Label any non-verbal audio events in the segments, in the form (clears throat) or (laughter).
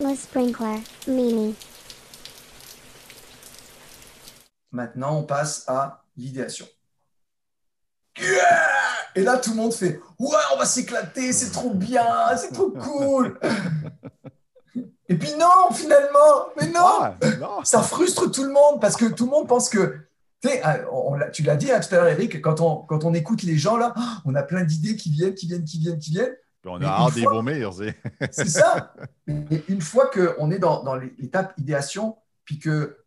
Le sprinkler, Mimi. Maintenant, on passe à l'idéation. Yeah Et là, tout le monde fait Ouais, on va s'éclater, c'est trop bien, c'est trop cool. Et puis non, finalement, mais non, Ah, non. ça frustre tout le monde parce que tout le monde pense que. Tu sais, ah, on tu l'as dit hein, tout à l'heure, Eric, quand on, quand on écoute les gens là, ah, on a plein d'idées qui viennent, qui viennent, qui viennent, qui viennent. Puis on a hâte d'y vomir. (laughs) c'est- ça. (laughs) Et une fois qu'on est dans, dans l'étape idéation, puis que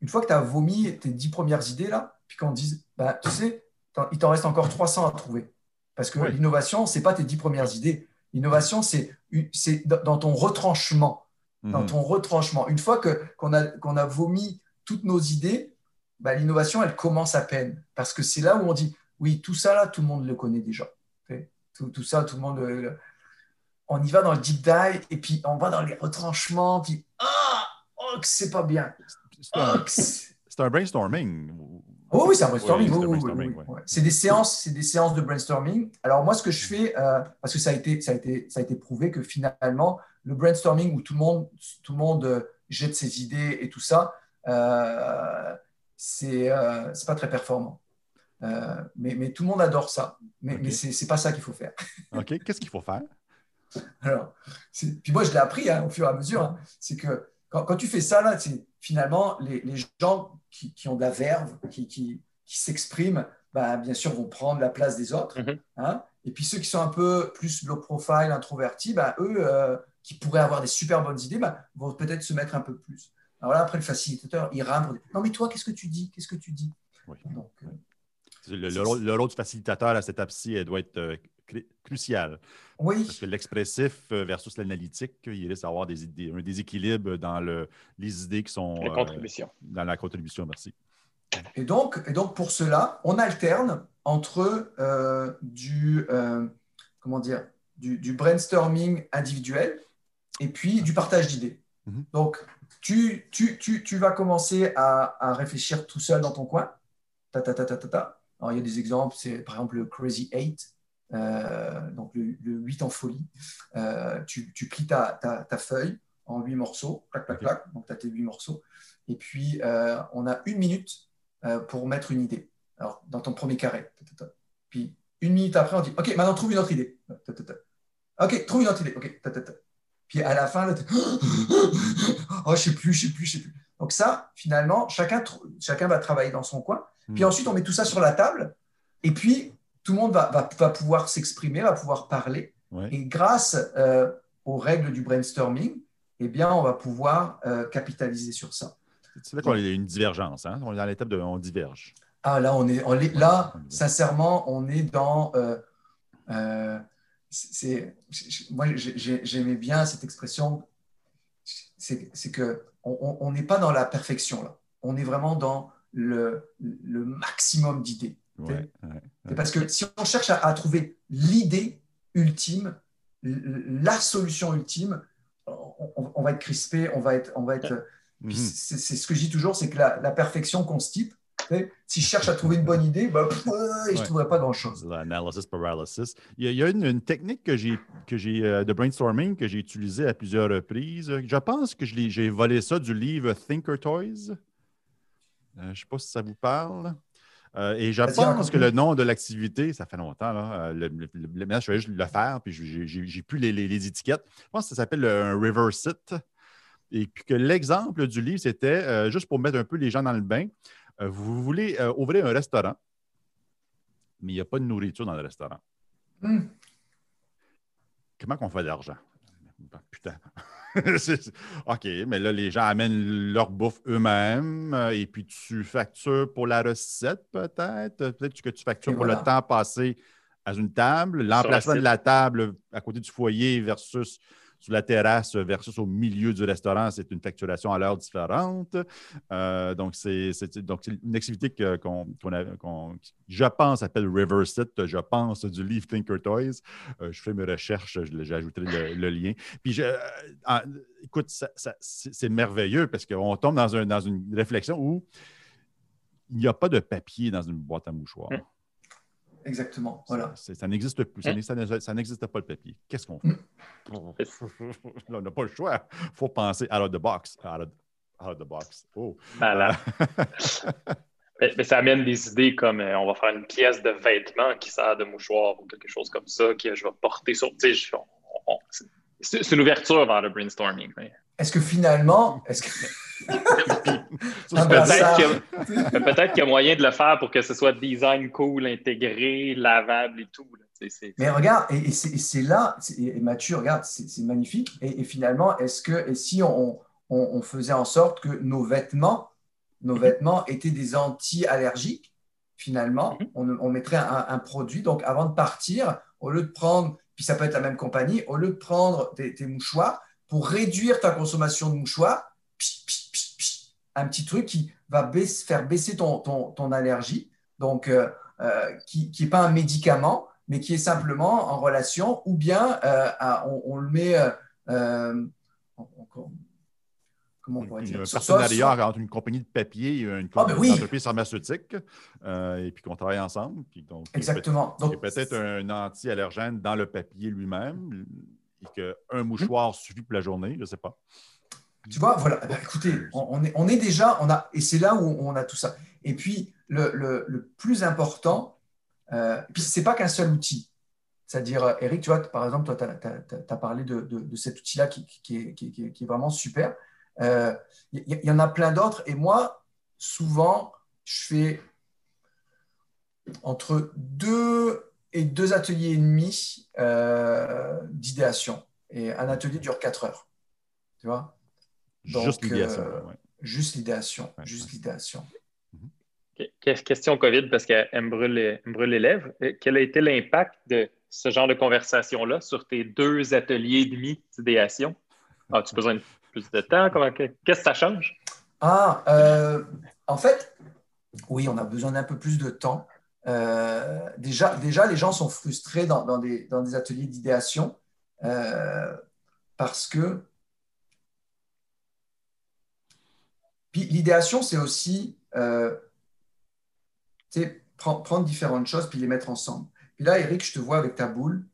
une fois que tu as vomi tes dix premières idées là, puis qu'on dise, bah, tu sais, il t'en reste encore 300 à trouver. Parce que Oui. l'innovation, c'est pas tes dix premières idées. L'innovation, c'est dans dans ton retranchement. Dans Mhm. ton retranchement. Une fois qu'on a, a vomi toutes nos idées, bah, l'innovation, elle commence à peine. Parce que c'est là où on dit, oui, tout ça, là, tout le monde le connaît déjà. Tout, tout ça, tout le monde... le- le- On y va dans le deep dive, et puis on va dans les retranchements, puis ah, oh, c'est pas bien. C'est un, brainstorming. Oh oui, c'est un brainstorming. Oui, c'est oui, oui, ouais. Des séances, c'est des séances de brainstorming. Alors moi, ce que je fais, euh, parce que ça a été, ça a été, ça a été prouvé que finalement, le brainstorming où tout le monde, tout le monde euh, jette ses idées et tout ça, euh, c'est, euh, c'est pas très performant. Euh, mais, mais tout le monde adore ça. Mais, Ok. mais c'est, c'est pas ça qu'il faut faire. (laughs) OK. Qu'est-ce qu'il faut faire? Alors, puis moi, je l'ai appris hein, au fur et à mesure. hein. c'est que quand, quand tu fais ça, là, finalement les, les gens qui, qui ont de la verve, qui, qui, qui s'expriment, bah, bien sûr, vont prendre la place des autres. Mhm. hein. et puis ceux qui sont un peu plus low profile, introvertis, bah, eux, euh, qui pourraient avoir des super bonnes idées, bah, vont peut-être se mettre un peu plus. Alors là, après, le facilitateur, il rame Non, mais toi, qu'est-ce que tu dis? Qu'est-ce que tu dis Oui. Donc, euh, Le, le rôle, le rôle du facilitateur à cette étape-ci, doit être euh, cru- crucial. oui. Parce que l'expressif euh, versus l'analytique, il risque d'avoir des, idées- un déséquilibre dans le, les idées qui sont La euh, contribution. dans la contribution. Merci. Et donc, et donc pour cela, on alterne entre euh, du, euh, comment dire, du, du brainstorming individuel et puis du partage d'idées. Mhm. Donc, tu, tu, tu, tu vas commencer à, à réfléchir tout seul dans ton coin. Ta, ta, ta, ta, ta, ta. Alors, il y a des exemples, c'est par exemple le Crazy 8, euh, donc le, le 8 en folie. Euh, tu, tu plies ta, ta, ta feuille en 8 morceaux, clac, clac, Ok. clac, donc tu as tes 8 morceaux. Et puis, euh, on a une minute pour mettre une idée. Alors, dans ton premier carré. Puis, une minute après, on dit OK, maintenant trouve une autre idée. OK, trouve une autre idée. OK. Puis à la fin, là, (gasps) oh, je sais plus, je sais plus, je sais plus. Donc ça, finalement, chacun va travailler dans son coin. Puis Hmm. ensuite, on met tout ça sur la table. Et puis, tout le monde va, va, va pouvoir s'exprimer, va pouvoir parler. Ouais. Et grâce euh, aux règles du brainstorming, eh bien, on va pouvoir euh, capitaliser sur ça. C'est là qu'on a une divergence. Hein? On est dans l'étape de on diverge. Ah, là, on est, on est- là, sincèrement, on est dans. euh, c'est, moi, j'ai- j'ai- j'aimais bien cette expression. C'est, que on n'est pas dans la perfection là. On est vraiment dans le, le maximum d'idées. Ouais, ouais. C'est Parce que si on cherche à, à trouver l'idée ultime, la solution ultime, on, va être crispé, on va être, on va être. Mhm. C'est ce que je dis toujours, c'est que la, la perfection constipe. Tu sais, Si je cherche à trouver une bonne idée, pff, ouais, je ne Ouais. trouverai pas grand-chose. L'analysis paralysis. Il y a, il y a une, une technique que j'ai, que j'ai euh, de brainstorming que j'ai utilisée à plusieurs reprises. Je pense que je l'ai- j'ai volé ça du livre Thinker Toys. Euh, je ne sais pas si ça vous parle. Euh, et je pense que le nom de l'activité, ça fait longtemps, là, euh, le, le- le- maintenant, je vais juste le faire, puis j'ai- plus les, les- les étiquettes. Je pense que ça s'appelle un river sit. Et puis que l'exemple du livre, c'était, euh, juste pour mettre un peu les gens dans le bain, euh, vous voulez ouvrir un restaurant, mais il n'y a pas de nourriture dans le restaurant. Hmm. Comment qu'on fait de l'argent? Putain. (laughs) OK, mais là, les gens amènent leur bouffe eux-mêmes euh, et puis tu factures pour la recette, peut-être? Peut-être que tu factures Et pour voilà. le temps passé à une table, l'emplacement de la table à côté du foyer versus sur la terrasse versus au milieu du restaurant, c'est une facturation à l'heure différente. Euh, donc, c'est une activité qu'on, a- qu'on- je pense, s'appelle River Sit, je pense, du livre Thinker Toys. Euh, je fais mes recherches, je- j'ajouterai le, lien. Puis, je, euh, écoute, c'est merveilleux parce qu'on tombe dans, un- dans une réflexion où il n'y a pas de papier dans une boîte à mouchoirs. Exactement. Voilà. Ça n'existe plus. Ça Hein? ça n'e- ça n'existe pas le papier. Qu'est-ce qu'on fait? (laughs) Là, on n'a pas le choix. Il faut penser out of the box. Out of, out of the box. Oh. Malade. (laughs) mais, mais ça amène des idées comme euh, on va faire une pièce de vêtement qui sert de mouchoir ou quelque chose comme ça que je vais porter sur. C'est- c'est c'est une ouverture vers le brainstorming. mais- Est-ce que finalement, est-ce que (laughs) Ah, ben, Peut-être qu'il y, a- y moyen de le faire pour que ce soit design cool, intégré, lavable et tout. là. Mais regarde, et, et c'est là, et Mathieu, regarde, c'est magnifique. Et, et finalement, est-ce que, et si on, on- on faisait en sorte que nos vêtements, nos vêtements étaient des anti-allergiques, finalement, Mhm. on, on mettrait un, un produit. Donc, avant de partir, au lieu de prendre, puis ça peut être la même compagnie, au lieu de prendre tes, tes mouchoirs, pour réduire ta consommation de mouchoirs, un petit truc qui va faire baisser ton, ton, ton allergie. Donc, euh, euh, qui n'est pas un médicament, mais qui est simplement en relation, ou bien euh, à- on, on le met, euh, on- on- comment on pourrait Une- dire, un Sur- sur- partenariat entre une compagnie de papier et une, Ah, ben une oui. entreprise pharmaceutique, et puis qu'on travaille ensemble. Puis donc, Exactement. Donc, peut-être un anti-allergène dans le papier lui-même et qu'un mouchoir suffit pour la journée, je ne sais pas. Tu vois, voilà. Ben, écoutez, on, on est, on est déjà, on a, et c'est là où on a tout ça. Et puis, le, le- le plus important, euh, puis c'est pas qu'un seul outil. C'est-à-dire, euh, Eric, tu vois, par exemple, toi, tu as, parlé de, de- de cet outil-là qui, qui est, qui, qui est vraiment super. Euh, Il y, il y en a plein d'autres. Et moi, souvent, je fais entre deux et deux ateliers et demi euh, d'idéation. Et un atelier dure quatre heures. Tu vois? Donc, Juste l'idéation. euh, ouais. Juste l'idéation. Ouais, Juste ouais. l'idéation. Que- Question COVID, parce qu'elle me brûle, me brûle les lèvres. Quel a été l'impact de ce genre de conversation-là sur tes deux ateliers et demi d'idéation? As-tu besoin de plus de temps? Qu'est-ce que ça change? Ah, euh, en fait, oui, on a besoin d'un peu plus de temps. Euh, déjà, déjà, les gens sont frustrés dans, dans des, dans des ateliers d'idéation euh, parce que. L'idéation, c'est aussi euh, prendre, différentes choses puis les mettre ensemble. Puis là, Eric, je te vois avec ta boule.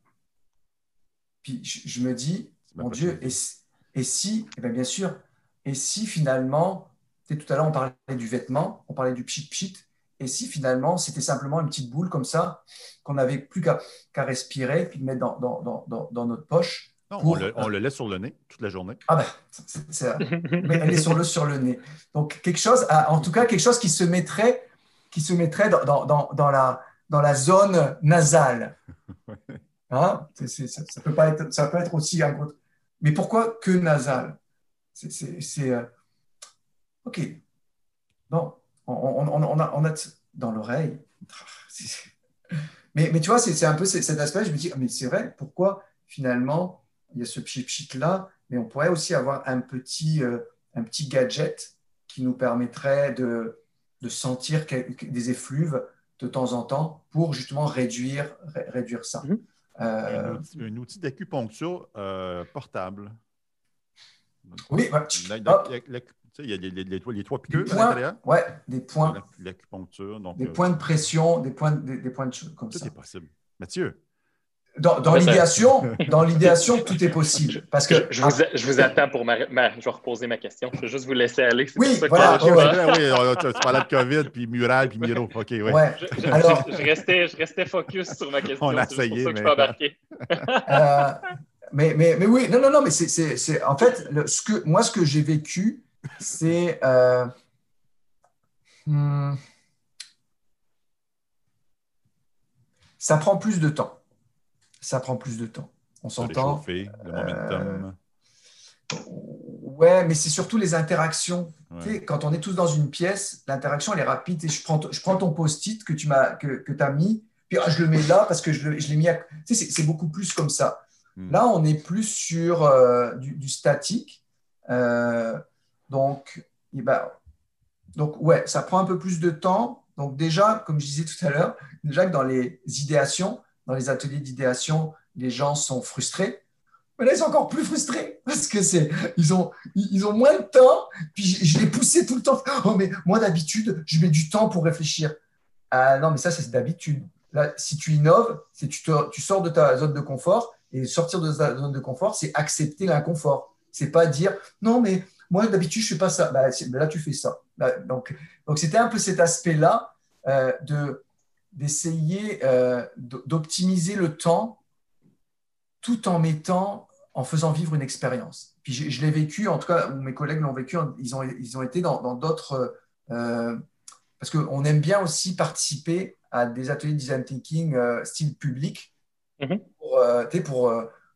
Puis je, je me dis, mon Dieu, et, si- et si, eh bien, bien sûr, et si finalement, tout à l'heure on parlait du vêtement, on parlait du pchit pchit, et si finalement c'était simplement une petite boule comme ça, qu'on n'avait plus qu'à respirer, puis le mettre dans, dans, dans, dans, dans notre poche. Non, pour- on, le, on le laisse sur le nez toute la journée. Ah ben, c'est- c'est- (laughs) mais elle est sur le, sur le nez. Donc quelque chose, à- en tout cas quelque chose qui se mettrait, qui se mettrait dans, dans, dans, dans la, dans la zone nasale. (laughs) Hein? Ça, ça peut pas être, ça peut être aussi un gros- Mais pourquoi que nasal? C'est, euh, ok. Bon, on, on, on, on a, on a dans l'oreille. C'est- Mais, mais tu vois, c'est c'est un peu cet aspect. Je me dis, ah, mais c'est vrai. Pourquoi finalement il y a ce pchit là, mais on pourrait aussi avoir un petit, euh, un petit gadget qui nous permettrait de, de sentir des effluves de temps en temps pour justement réduire, ré- réduire ça. Mhm. Euh, Un outil, un outil d'acupuncture euh, portable. oui. Tu sais, Il y a les, les- les toits- les trois des piqûres à points, l'intérieur. ouais, des points, La- L'acupuncture. donc, des euh, points de pression, des points, des, des points de choses comme Tout ça. est possible. Mathieu, Dans, dans l'idéation, (laughs) dans l'idéation, tout est possible. Parce que Je, je vous, je vous attends pour ma, ma- Je vais reposer ma question. Je vais juste vous laisser aller. C'est Oui, que- voilà, je, ouais, oui, on- tu, parlais de COVID, puis Mural, puis Miro. OK, oui. ouais. je- je- Alors- je restais, je restais focus sur ma question. On a essayé, pour ça que je mais- peux embarquer. Euh, mais, mais, mais oui, non, non, non, mais c'est, c'est, c'est- en fait, le- ce que, moi, ce que j'ai vécu, c'est. euh, hmm, ça prend plus de temps. Ça prend plus de temps. On Se s'entend. le momentum. Ouais, mais c'est surtout les interactions. Ouais. Tu sais, quand on est tous dans une pièce, l'interaction, elle est rapide. Et je prends, je prends ton post-it que tu m'as, que, que as mis, puis ah, je le mets là parce que je, je l'ai mis à. Tu sais, c'est, beaucoup plus comme ça. Hmm. Là, on est plus sur euh, du, du statique. Euh, donc, donc, ouais, ça prend un peu plus de temps. Donc, déjà, comme je disais tout à l'heure, déjà que dans les idéations, dans les ateliers d'idéation, les gens sont frustrés. Mais là, ils sont encore plus frustrés (laughs) parce que c'est, ils ont, ils ont moins de temps. Puis je, les poussais tout le temps. Oh, mais moi, d'habitude, je mets du temps pour réfléchir. Ah non, mais ça, c'est d'habitude. là, si tu innoves, c'est tu, tu sors de ta zone de confort. Et sortir de ta zone de confort, c'est accepter l'inconfort. C'est pas dire non, mais moi d'habitude je fais pas ça. Bah, là tu fais ça. Là, donc donc c'était un peu cet aspect-là euh, de d'essayer euh, d'optimiser le temps tout en mettant en faisant vivre une expérience. Puis je, je l'ai vécu, en tout cas, ou mes collègues l'ont vécu, ils ont, ils ont été dans d'autres. euh, parce qu'on aime bien aussi participer à des ateliers de design thinking style public Mhm. pour, pour,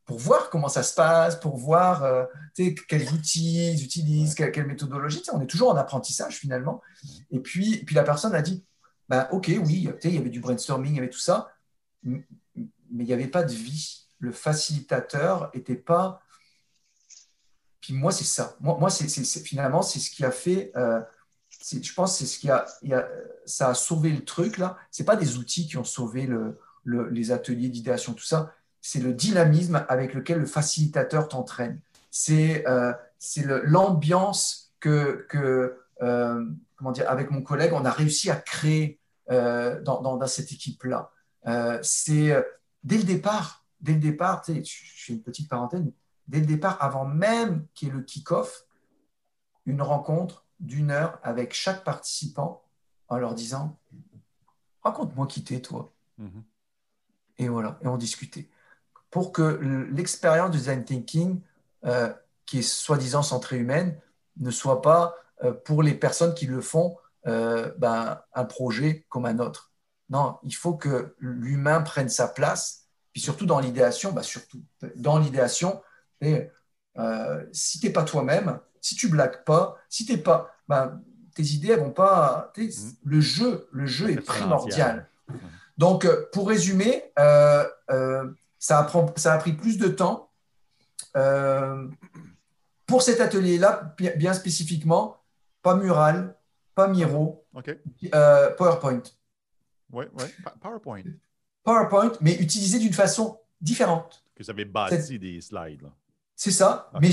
pour voir comment ça se passe, pour voir euh, quels outils ils utilisent, quelle, quelle méthodologie. Tu sais, on est toujours en apprentissage finalement. Et puis, puis la personne a dit bah, Ok, oui, il y avait du brainstorming, il y avait tout ça, mais il n'y avait pas de vie. Le facilitateur n'était pas. Puis moi, c'est ça. Moi, moi c'est, finalement, c'est ce qui a fait. euh, je pense que c'est ce qui a, il y a- ça a sauvé le truc là. C'est pas des outils qui ont sauvé le, le- les ateliers d'idéation, tout ça. C'est le dynamisme avec lequel le facilitateur t'entraîne. C'est euh, l'ambiance que, que euh, comment dire, avec mon collègue, on a réussi à créer euh, dans, dans- dans cette équipe-là. C'est dès le départ, dès le départ, tu sais, je fais une petite parenthèse, dès le départ, avant même qu'il y ait le kick-off, une rencontre d'une heure avec chaque participant en leur disant Raconte-moi qui t'es, toi. Mhm. Et voilà, et on discutait. Pour que l'expérience du design thinking, euh, qui est soi-disant centrée humaine, ne soit pas euh, pour les personnes qui le font euh, ben, un projet comme un autre. Non, il faut que l'humain prenne sa place, puis surtout dans l'idéation, ben, surtout dans l'idéation, et, si tu n'es pas toi-même, si tu blagues pas, si t'es pas, ben, tes idées elles vont pas. Mhm. Le jeu, le jeu est primordial. Donc, pour résumer, ça, a pris plus de temps. Euh, pour cet atelier-là, bien, spécifiquement, pas mural, pas Miro, euh, PowerPoint. Oui, oui. Pa- PowerPoint. PowerPoint, mais utilisé d'une façon différente. Que vous avez bâti des slides. Là. C'est ça. Mais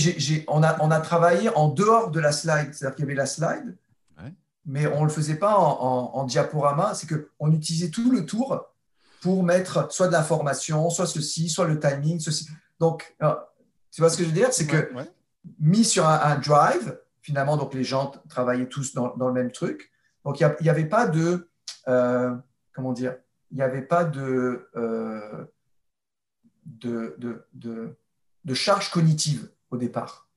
on, a, on a travaillé en dehors de la slide. C'est-à-dire qu'il y avait la slide, Ouais. mais on ne le faisait pas en, en- en diaporama. C'est qu'on utilisait tout le tour pour mettre soit de l'information, soit ceci, soit le timing, ceci. Donc, euh, tu vois ce que je veux dire? C'est que Ouais, ouais. mis sur un, un drive, finalement, donc les gens travaillaient tous dans, dans le même truc. Donc, il n'y avait pas de. euh, comment dire? Il n'y avait pas de, euh, de, de, de, de charge cognitive au départ.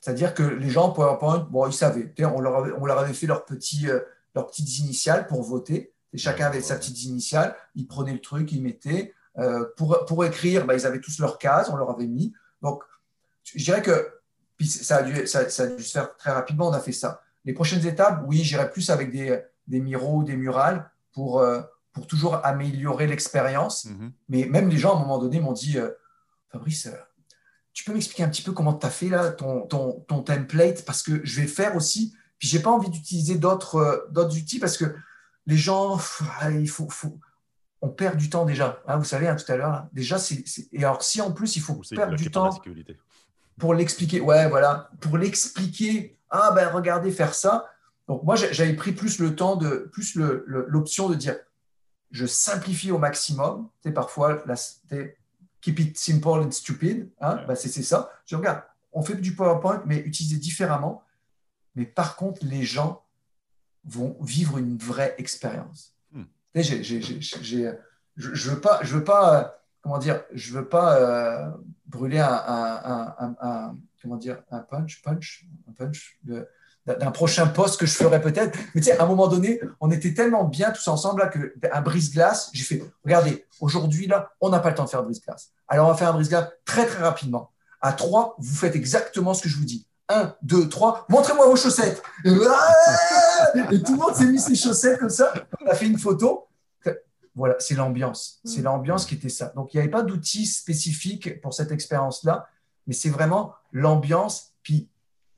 C'est-à-dire que les gens, PowerPoint, bon, ils savaient. On leur avait, on leur avait fait leurs, petits, euh, leurs petites initiales pour voter. Et chacun avait sa petite initiale. Ils prenaient le truc, ils mettaient. Euh, pour, pour écrire, bah, ils avaient tous leurs cases, on leur avait mis. Donc, je dirais que puis ça, a dû, ça, ça a dû se faire très rapidement, on a fait ça. Les prochaines étapes, oui, j'irai plus avec des, des miros, des murales pour, euh, pour toujours améliorer l'expérience. Mhm. Mais même les gens, à un moment donné, m'ont dit euh, Fabrice, euh, tu peux m'expliquer un petit peu comment tu as fait là, ton, ton, ton template? Parce que je vais faire aussi. Puis, j'ai pas envie d'utiliser d'autres d'autres outils parce que les gens, ah, il faut, faut- on perd du temps déjà. Hein, vous savez, hein, tout à l'heure, déjà, c'est. c'est- Et alors, si en plus, il faut c'est perdre du temps pour l'expliquer. Ouais, voilà, pour l'expliquer. Ah ben regardez faire ça. Donc moi j'avais pris plus le temps de plus l'option de dire je simplifie au maximum. Sais, parfois la, keep it simple and stupid. Hein, Ouais. ben, c'est c'est ça. Je regarde, on fait du PowerPoint mais utilisé différemment. Mais par contre les gens vont vivre une vraie expérience. Hmm. J'ai- j'ai- j'ai- je, je veux pas, je veux pas, euh, comment dire, je veux pas euh, brûler un, un- un- un- un- comment dire, un punch, punch, un punch de- d'un prochain poste que je ferai peut-être. Mais tu sais, à un moment donné, on était tellement bien tous ensemble là que un brise-glace, j'ai fait, regardez, aujourd'hui là, on n'a pas le temps de faire brise-glace. Alors on va faire un brise-glace très très rapidement. À trois, vous faites exactement ce que je vous dis. Un, deux, trois, montrez-moi vos chaussettes. Et, tout le monde s'est mis ses chaussettes comme ça. On a fait une photo. Voilà, c'est l'ambiance. C'est l'ambiance qui était ça. Donc, il n'y avait pas d'outils spécifiques pour cette expérience-là, mais c'est vraiment l'ambiance. Puis,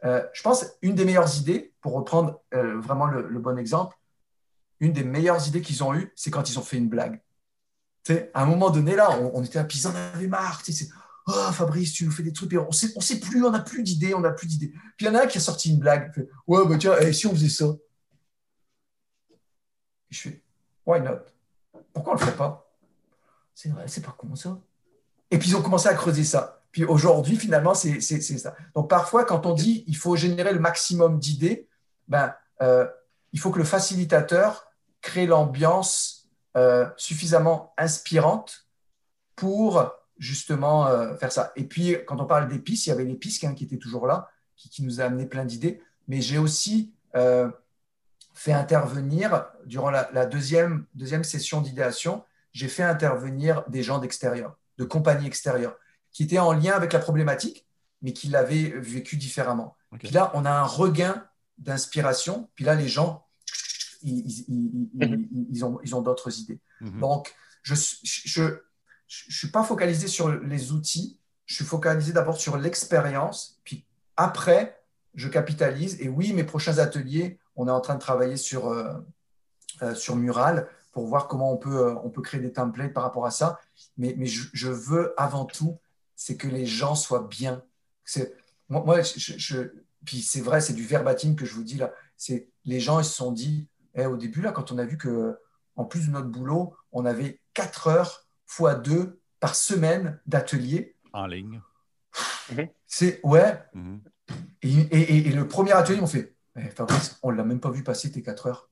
euh, je pense, une des meilleures idées, pour reprendre euh, vraiment le, bon exemple, une des meilleures idées qu'ils ont eues, c'est quand ils ont fait une blague. À un moment donné, là, on, était à puis ils en avaient marre. Oh, Fabrice, tu nous fais des trucs, et on sait, on sait plus, on n'a plus d'idées, on n'a plus d'idées. Puis il y en a un qui a sorti une blague. Ouais, bah tiens, eh, si on faisait ça. Et je fais, why not? Pourquoi on ne le fait pas? C'est vrai, c'est pas con ça. Et puis ils ont commencé à creuser ça. Puis aujourd'hui, finalement, c'est ça. Donc parfois, quand on dit il faut générer le maximum d'idées, ben, euh, il faut que le facilitateur crée l'ambiance euh, suffisamment inspirante pour justement euh, faire ça. Et puis, quand on parle d'épices, il y avait l'épice hein, qui était toujours là, qui, qui nous a amené plein d'idées. Mais j'ai aussi fait intervenir, durant la, la deuxième, deuxième session d'idéation, j'ai fait intervenir des gens d'extérieur, de compagnies extérieures, qui étaient en lien avec la problématique, mais qui l'avaient vécu différemment. Puis là, on a un regain d'inspiration. Puis là, les gens, ils, ils, ils, ont, ils ont d'autres idées. Mhm. Donc, je je, je, suis pas focalisé sur les outils, je suis focalisé d'abord sur l'expérience. Puis après, je capitalise. Et oui, mes prochains ateliers, on est en train de travailler sur, euh, euh, sur Mural pour voir comment on peut, euh, on peut créer des templates par rapport à ça. Mais, je, veux avant tout, c'est que les gens soient bien. Moi, puis c'est vrai, c'est du verbatim que je vous dis là. C'est les gens se sont dit, eh, au début là, quand on a vu que en plus de notre boulot, on avait 4 heures fois 2 par semaine d'atelier. En ligne. C'est ouais. Mhm. Et, et, et, le premier atelier, m'ont fait eh, Fabrice, on ne l'a même pas vu passer tes 4 heures.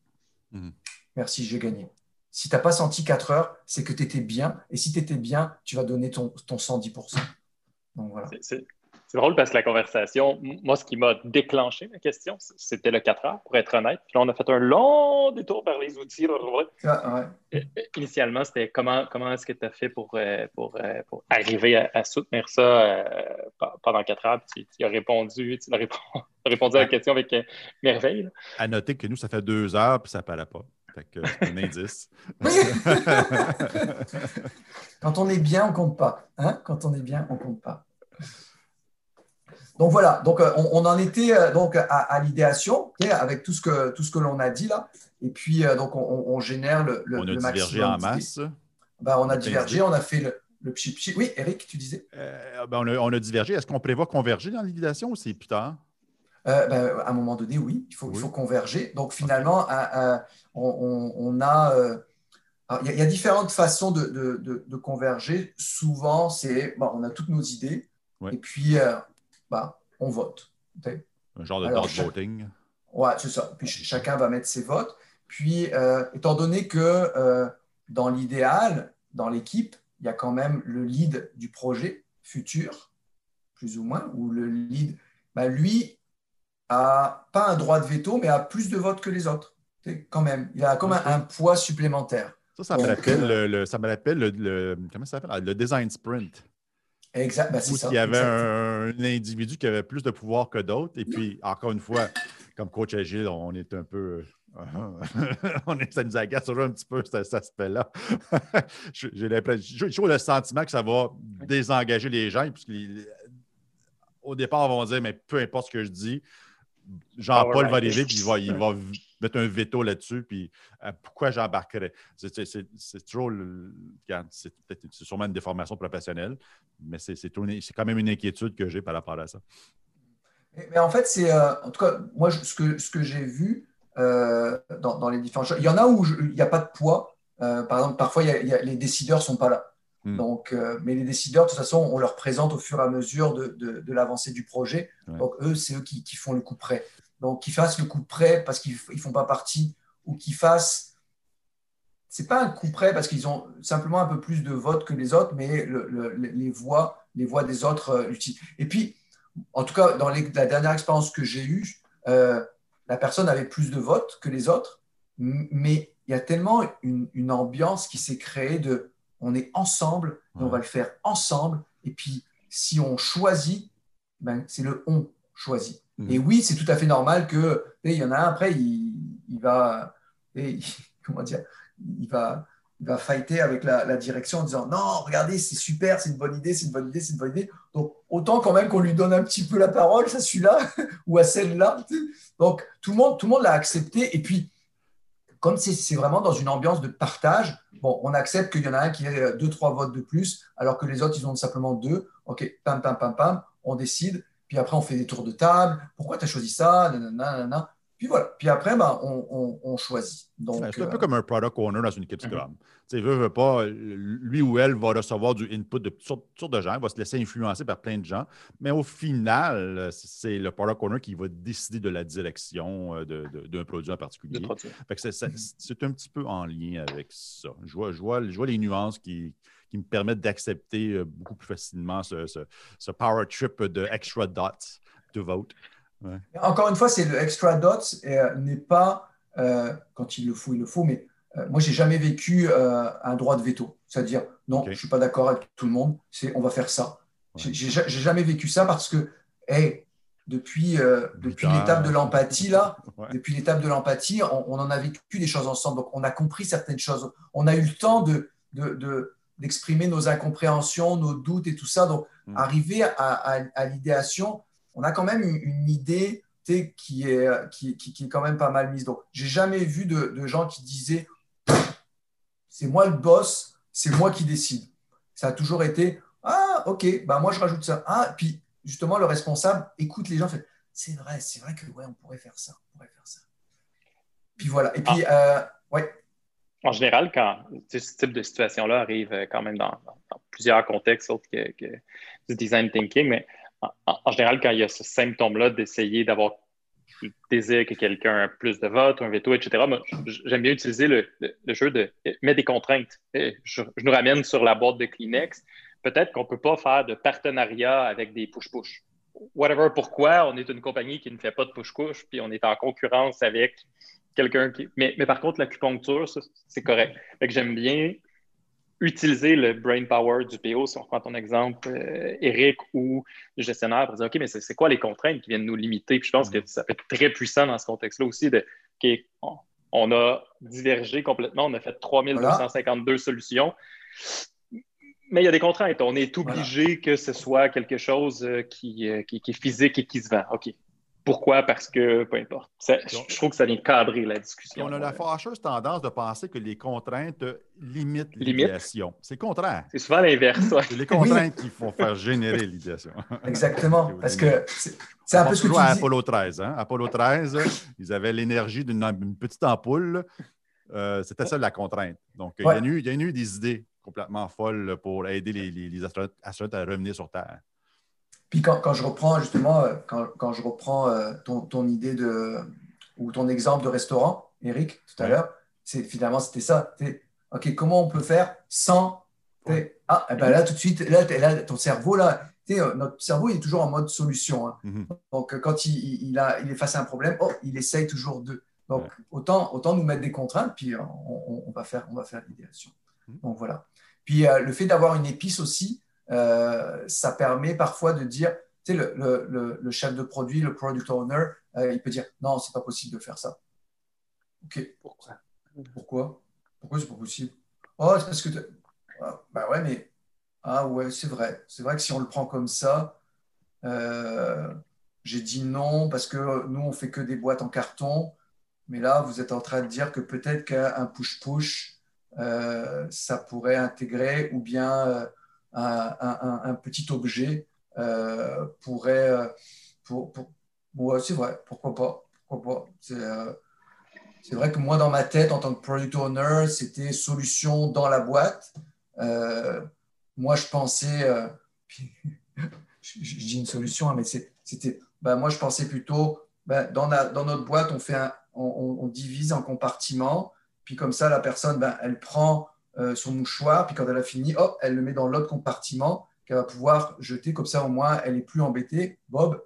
Mhm. Merci, j'ai gagné. Si tu n'as pas senti 4 heures, c'est que tu étais bien. Et si tu étais bien, tu vas donner ton, ton 110%. Donc voilà. C'est drôle parce que la conversation, moi, ce qui m'a déclenché la question, c'était le 4 heures, pour être honnête. Puis là, on a fait un long détour par les outils. Ah, ouais. Initialement, c'était comment, comment est-ce que tu as fait pour, euh, pour, euh, pour arriver à, à, soutenir ça euh, pendant 4 heures? Puis tu, tu as répondu, tu as répondu, (laughs) répondu à la question avec merveille. Là. À noter que nous, ça fait 2 heures, puis ça ne paraît pas. Fait que c'est un indice. (laughs) Quand on est bien, on ne compte pas. Hein? Quand on est bien, on ne compte pas. Donc voilà, donc on, on en était euh, donc à, à l'idéation avec tout ce que tout ce que l'on a dit là, et puis euh, donc on, on, génère le, le, on a le divergé en masse. Ben, on a divergé, on a fait le, le pchi pchi. Oui, Eric, tu disais? Euh, ben, on, a, on, a, divergé. Est-ce qu'on prévoit converger dans l'idéation ou c'est plus tard? Euh, ben, à un moment donné, oui, il faut, oui. il faut converger. Donc finalement, okay. on, on, a il y, y, a différentes façons de, de, de, de converger. Souvent, c'est bon, on a toutes nos idées, et puis bah, on vote. Un genre de dot voting. Ouais, c'est ça. Puis chacun va mettre ses votes. Puis, euh, étant donné que euh, dans l'idéal, dans l'équipe, il y a quand même le lead du projet futur, plus ou moins, ou le lead, bah, lui a pas un droit de veto, mais a plus de votes que les autres. Quand même, il a comme un, un poids supplémentaire. Ça, ça me rappelle, le, le, ça me rappelle le, le, comment ça s'appelle? Le design sprint. Exact, ben, c'est ça. Il y avait un, un, individu qui avait plus de pouvoir que d'autres. Et puis, encore une fois, comme coach agile, on est un peu. (laughs) on est, ça nous agace toujours un petit peu, cet aspect-là. (laughs) J'ai j'ai le sentiment que ça va désengager les gens, puisqu'au départ, ils vont dire, mais peu importe ce que je dis, Jean-Paul va arriver, puis il va, il va (laughs) mettre un veto là-dessus, puis euh, pourquoi j'embarquerais? C'est toujours, c'est sûrement une déformation professionnelle, mais c'est quand même une inquiétude que j'ai par rapport à ça. Mais, mais en fait, c'est, euh, en tout cas, moi, je, ce que, ce que j'ai vu euh, dans, dans, les différents il y en a où je, il n'y a pas de poids. Par exemple, parfois, il y a, il y a, les décideurs ne sont pas là. Hmm. Donc, euh, mais les décideurs, de toute façon, on leur présente au fur et à mesure de, de, de l'avancée du projet. Ouais. Donc, eux, c'est eux qui, qui, font le coup près. Donc, qu'ils fassent le coup près parce qu'ils ne font pas partie ou qu'ils fassent. C'est pas un coup près parce qu'ils ont simplement un peu plus de votes que les autres, mais le, le, les voix, les voix des autres euh, utilisent. Et puis, en tout cas, dans la dernière expérience que j'ai eue, euh, la personne avait plus de votes que les autres, mais il y a tellement une, ambiance qui s'est créée de on est ensemble on va le faire ensemble. Et puis, si on choisit, ben, c'est le on choisit. Mmh. Et oui, c'est tout à fait normal que il y en a un après, il, va, et, (laughs) comment dire, il va, il va fighter avec la, direction en disant non, regardez, c'est super, c'est une bonne idée, c'est une bonne idée, c'est une bonne idée. Donc, autant quand même qu'on lui donne un petit peu la parole, ça celui-là, (laughs) ou à celle-là. Donc, tout le monde, tout le monde l'a accepté. Et puis, comme c'est vraiment dans une ambiance de partage, bon, on accepte qu'il y en a un qui ait deux, trois votes de plus, alors que les autres, ils ont simplement deux. OK, pam, pam, pam, pam, on décide. Puis après, on fait des tours de table. Pourquoi tu as choisi ça? Nanana, nanana. puis voilà. Puis après, ben, on, on- on choisit. Donc, C'est un euh, peu comme un product owner dans une équipe Mhm. Scrum. Tu sais, veut, veut pas, lui ou elle va recevoir du input de toutes sortes, de gens, il va se laisser influencer par plein de gens, mais au final, c'est le product owner qui va décider de la direction euh, d'un produit en particulier. c'est un petit peu en lien avec ça. Je vois, je vois, je vois les nuances qui, qui me permettent d'accepter euh, beaucoup plus facilement ce, ce- ce power trip de extra dots to vote. Encore une fois, c'est le extra dots et, euh, n'est pas, euh, quand il le faut, il le faut, mais euh, moi, j'ai jamais vécu euh, un droit de veto. C'est-à-dire, non, je suis pas d'accord avec tout le monde, c'est on va faire ça. Ouais. J'ai- J'ai ja- j'ai jamais vécu ça parce que, hey, depuis, euh, depuis l'étape de l'empathie, là, (laughs) Ouais. depuis l'étape de l'empathie, on, on en a vécu des choses ensemble. Donc, on a compris certaines choses. On a eu le temps de, de- de- d'exprimer nos incompréhensions, nos doutes et tout ça. Donc, Mm. arriver à, à- à l'idéation, on a quand même une, une idée qui est, qui, qui- qui est quand même pas mal mise. Donc, j'ai jamais vu de, de gens qui disaient c'est moi le boss, c'est moi qui décide. Ça a toujours été ah, ok, bah moi je rajoute ça. Ah, puis justement, le responsable écoute les gens, fait c'est vrai, c'est vrai que ouais, on pourrait faire ça, on pourrait faire ça. Puis voilà. Et puis, euh, ouais, En général, quand ce type de situation-là arrive euh, quand même dans, plusieurs contextes autres que, du design thinking, mais en, général, quand il y a ce symptôme-là d'essayer d'avoir le désir que quelqu'un ait plus de votes, un veto, etc., j'aime bien utiliser le, jeu de mettre des contraintes. Euh, Je, je nous ramène sur la boîte de Kleenex. Peut-être qu'on ne peut pas faire de partenariat avec des push-push. Whatever, pourquoi, on est une compagnie qui ne fait pas de push-push, puis on est en concurrence avec quelqu'un qui. Mais, mais par contre, l'acupuncture, c'est correct. Fait que j'aime bien utiliser le brain power du PO, si on reprend ton exemple, euh, Eric ou le gestionnaire, pour dire OK, mais c'est quoi les contraintes qui viennent nous limiter? Puis je pense que ça peut être très puissant dans ce contexte-là aussi de OK, on, on a divergé complètement, on a fait 3252 solutions. Mais il y a des contraintes. On est obligé que ce soit quelque chose euh, qui, euh, qui, qui est physique et qui se vend. OK. Pourquoi? Parce que peu importe. Ça- je je trouve que ça vient cadrer la discussion. on a la fâcheuse tendance de penser que les contraintes limitent l'idéation. C'est le contraire. C'est souvent l'inverse. ouais. C'est les contraintes qui font faire générer l'idéation. exactement. (laughs) Parce que c'est un peu ce que tu toujours à dis. Apollo 13. Hein? Apollo 13, ils avaient l'énergie d'une une petite ampoule. Euh, C'était ça la contrainte. Donc, il, y a eu, il y a eu des idées complètement folles pour aider les, les- les astronautes, astronautes à revenir sur Terre. Puis quand, quand je reprends justement, euh, quand, quand je reprends euh, ton, ton idée de ou ton exemple de restaurant, Eric, tout à Ouais. l'heure, c'est finalement c'était ça. Ok, comment on peut faire sans Ah, eh ben là tout de suite, là, là, ton cerveau là, euh, notre cerveau il est toujours en mode solution. hein. Mhm. Donc quand il, il- a, il est face à un problème, oh, il essaye toujours de. Donc Ouais. autant, autant nous mettre des contraintes, puis on, on- on va faire, on va faire l'idéation. Mhm. Donc voilà. Puis euh, le fait d'avoir une épice aussi, euh, ça permet parfois de dire, tu sais, le, le- le- le chef de produit, le product owner, euh, il peut dire non, c'est pas possible de faire ça. Ok, Pourquoi? pourquoi? Pourquoi c'est pas possible? Oh, c'est parce que. Ah, bah ouais, mais. Ah ouais, c'est vrai. C'est vrai que si on le prend comme ça, euh, j'ai dit non parce que nous, on fait que des boîtes en carton. Mais là, vous êtes en train de dire que peut-être qu'un push-push, euh, ça pourrait intégrer ou bien un, un- petit objet euh, pourrait. euh, pour, pour- c'est vrai, pourquoi pas Pourquoi pas C'est euh, c'est vrai que moi, dans ma tête, en tant que product owner, c'était solution dans la boîte. Moi, je pensais, (laughs) je, dis une solution, hein, mais c'était, ben, moi, je pensais plutôt, ben, dans, la- dans notre boîte, on, fait on, on- on divise en compartiments, puis comme ça, la personne, ben, elle prend euh, son mouchoir, puis quand elle a fini, hop, elle le met dans l'autre compartiment qu'elle va pouvoir jeter, comme ça, au moins, elle est plus embêtée. Bob,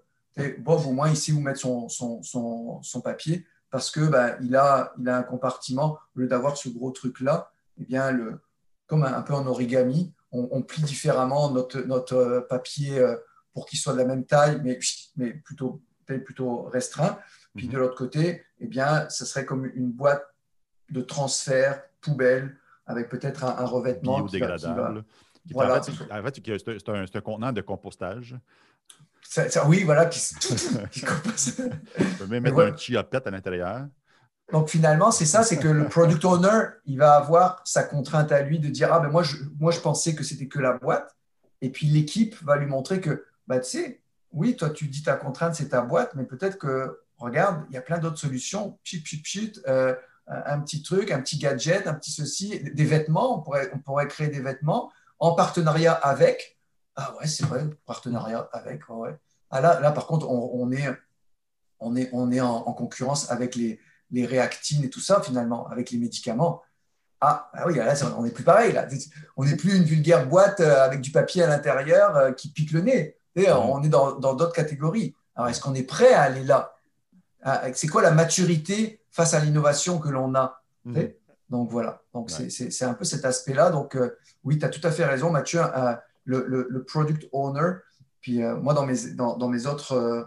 Bob, au moins, il sait où mettre son, son, son, son papier parce que ben, il, a, il a un compartiment, au lieu d'avoir ce gros truc-là, eh bien, le, comme un, un peu en origami, on, on plie différemment notre, notre euh, papier euh, pour qu'il soit de la même taille, mais, mais plutôt, plutôt restreint. Puis Mhm. de l'autre côté, eh bien, ça serait comme une boîte de transfert, poubelle, avec peut-être un, un revêtement qui va- qui va- biodégradable. Qui- Voilà. En fait, c'est- un- un, contenant de compostage. ça- ça- oui, voilà, qui, qui compose. On (laughs) peut même mettre Ouais. un chia pet à l'intérieur. Donc finalement, c'est ça, c'est que le product owner, il va avoir sa contrainte à lui de dire ah ben moi je, moi je pensais que c'était que la boîte, et puis l'équipe va lui montrer que bah tu sais, oui toi tu dis ta contrainte c'est ta boîte, mais peut-être que regarde, il y a plein d'autres solutions. Pchit, pchit, pchit, euh, un petit truc, un petit gadget, un petit ceci, des vêtements. On pourrait, on pourrait créer des vêtements en partenariat avec. Ah ouais, c'est vrai, partenariat avec. Ouais. Ah là, là, par contre, on, on est, on est, on est en, en concurrence avec les, les réactines et tout ça, finalement, avec les médicaments. Ah, ah oui, là, on n'est plus pareil. Là. On n'est plus une vulgaire boîte euh, avec du papier à l'intérieur euh, qui pique le nez. On est dans d'autres catégories. Alors, est-ce qu'on est prêt à aller là? C'est quoi la maturité face à l'innovation que l'on a Mhm. Sais Donc, voilà. Donc, Ouais. c'est- un peu cet aspect-là. Donc, euh, oui, tu as tout à fait raison, Mathieu. Euh, le, le- le product owner, puis euh, moi, dans mes, dans, dans mes autres euh,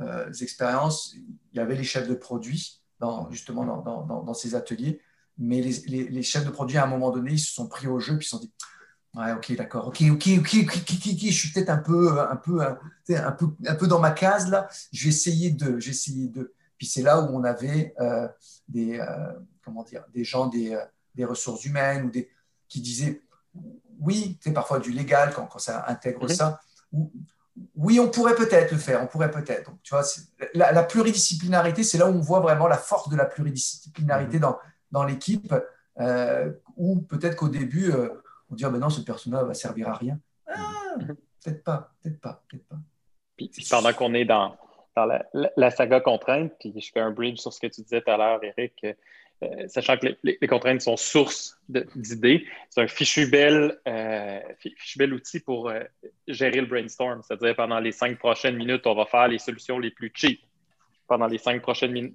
euh, expériences, il y avait les chefs de produits, dans, justement, dans, dans- ces ateliers. Mais les, les- les chefs de produits, à un moment donné, ils se sont pris au jeu, puis ils se sont dit Ouais, ok, d'accord, ok, ok, ok, ok, ok, ok, ok, je suis peut-être un peu, un, peu, un, peu, un peu dans ma case là, je vais essayer de, j'ai essayé de. Puis c'est là où on avait euh, des, euh, comment dire, des gens des, euh, des ressources humaines ou des, qui disaient oui, c'est parfois du légal quand, quand ça intègre Mhm. ça. Ou- oui, on pourrait peut-être le faire, on pourrait peut-être. Donc, tu vois, la, la pluridisciplinarité, c'est là où on voit vraiment la force de la pluridisciplinarité dans, dans l'équipe, euh, où peut-être qu'au début, euh, on dit, ah ben non, ce personnage va servir à rien. Ah, peut-être pas, peut-être pas, peut-être pas. Puis pendant qu'on est dans, dans la, la- la saga contrainte, puis je fais un bridge sur ce que tu disais tout à l'heure, Eric, euh, sachant que les, les- les contraintes sont source d'idées, c'est un fichu bel, euh, fi- fichu bel outil pour euh, gérer le brainstorm. C'est-à-dire, pendant les cinq prochaines minutes, on va faire les solutions les plus cheap. Pendant les cinq prochaines min-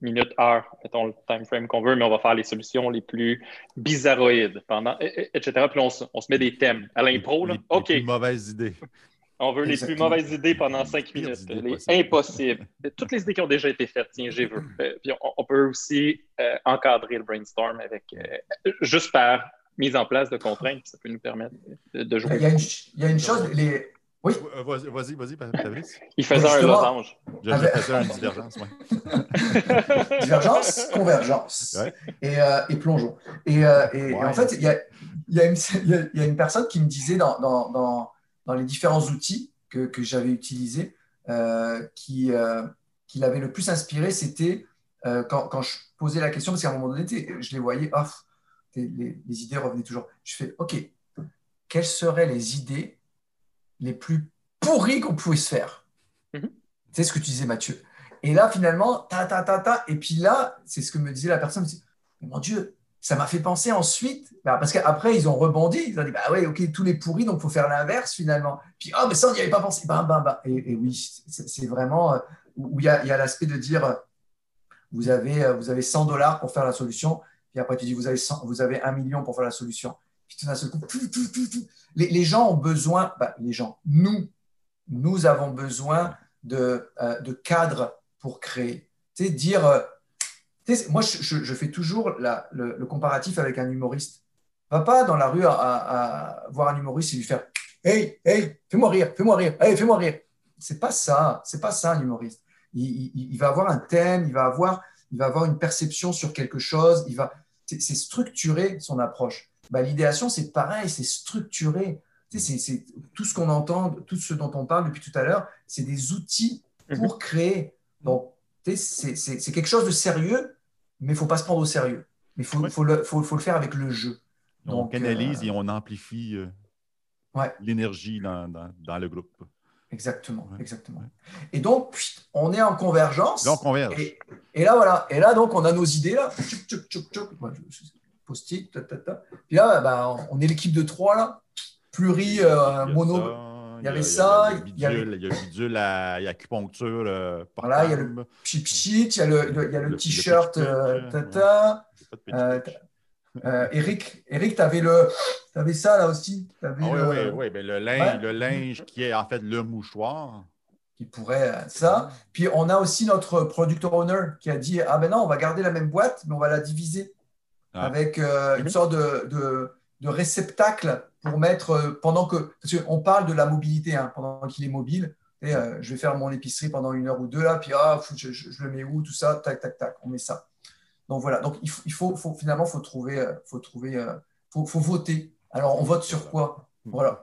minutes, heures, mettons le time frame qu'on veut, mais on va faire les solutions les plus bizarroïdes, pendant, etc. Puis on, se- on se met des thèmes. À l'impro, OK, plus mauvaises idées. On veut les plus mauvaises idées pendant cinq minutes. Les impossibles. Toutes les idées qui ont déjà été faites, tiens, j'ai vu. (clears throat) Euh, Puis on, on peut aussi euh, encadrer le brainstorm avec euh, juste par mise en place de contraintes. Ça peut nous permettre de, de Il jouer. y a une, il y a une chose, les, Oui? Vas-y, vas-y, vas-y, Fabrice. Il faisait un losange. Je je faisais une divergence, (laughs) (laughs) divergence, convergence Ouais. et, euh, et plongeon. Et, euh, et- et Ouais. en fait, il y a, il y, a une- il y a- il y a une personne qui me disait dans, dans, dans, dans les différents outils que, que j'avais utilisés, euh, qui, euh, qui l'avait le plus inspiré, c'était euh, quand, quand je posais la question, parce qu'à un moment donné, je les voyais, oh, les, les idées revenaient toujours. Je fais, OK, quelles seraient les idées les plus pourries qu'on pouvait se faire? Mhm. C'est ce que tu disais, Mathieu. Et là, finalement, ta, ta, ta, ta. Et puis là, c'est ce que me disait la personne. me dit, mon Dieu, ça m'a fait penser ensuite, bah, parce qu'après, ils ont rebondi. Ils ont dit, bah ouais, ok, tous les pourris, donc il faut faire l'inverse finalement. Puis, oh, mais ça, on n'y avait pas pensé. Bam, bam, bam. Et, oui, c'est vraiment euh, où il y a, l'aspect de dire, euh, vous avez, euh, vous avez 100 dollars pour faire la solution. Puis après, tu dis, vous avez, 100 vous avez 1 million pour faire la solution. Puis tout d'un seul coup, tout, tout, tout. Les, gens ont besoin, bah, les gens, nous, nous avons besoin de, de cadres pour créer. Tu sais, dire, moi, je, je- je fais toujours la- le, le comparatif avec un humoriste. Va pas dans la rue à, à- à voir un humoriste et lui faire Hey, hey, fais-moi rire, fais-moi rire, hey, fais-moi rire. C'est pas ça, c'est pas ça un humoriste. Il, il- il va avoir un thème, il va avoir, il va avoir une perception sur quelque chose, il va, c'est structurer son approche. Bah, L'idéation, c'est pareil, c'est structuré. C'est- tout ce qu'on entend, tout ce dont on parle depuis tout à l'heure, c'est des outils pour créer. Donc, c'est- quelque chose de sérieux, mais il ne faut pas se prendre au sérieux. Mais il faut, Ouais. faut, le, faut, faut le faire avec le jeu. On Donc, canalise euh, et on amplifie euh, Ouais. l'énergie dans, dans- dans le groupe. Exactement, Ouais. exactement. Et donc, on est en convergence. On converge. Et, et là, voilà. Et là, donc, on a nos idées, là. Post-it. Puis là, bah, on est l'équipe de trois, là. Pluri, euh, mono. ça, il y avait ça, Il y a le bidule, il y a le bidule à, acupuncture euh, Voilà, il y a le, le- il y a le, t-shirt, euh, tata. Euh. Euh, Eric, Eric tu avais, ça, là aussi? Ah oui, le- oui, oui. Ben, le, linge, Ouais. le linge qui est en fait le mouchoir. qui pourrait ça. Puis on a aussi notre product owner qui a dit ah ben non, on va garder la même boîte, mais on va la diviser Ah. avec euh, une Mhm. sorte de, de, de réceptacle pour mettre euh, pendant que parce qu'on parle de la mobilité hein, pendant qu'il est mobile. Et, euh, je vais faire mon épicerie pendant une heure ou deux là, puis ah, je, le mets où tout ça, tac tac tac, on met ça. Donc voilà, donc il faut, il finalement faut trouver, euh, faut trouver, faut voter. Alors on vote sur quoi? Voilà.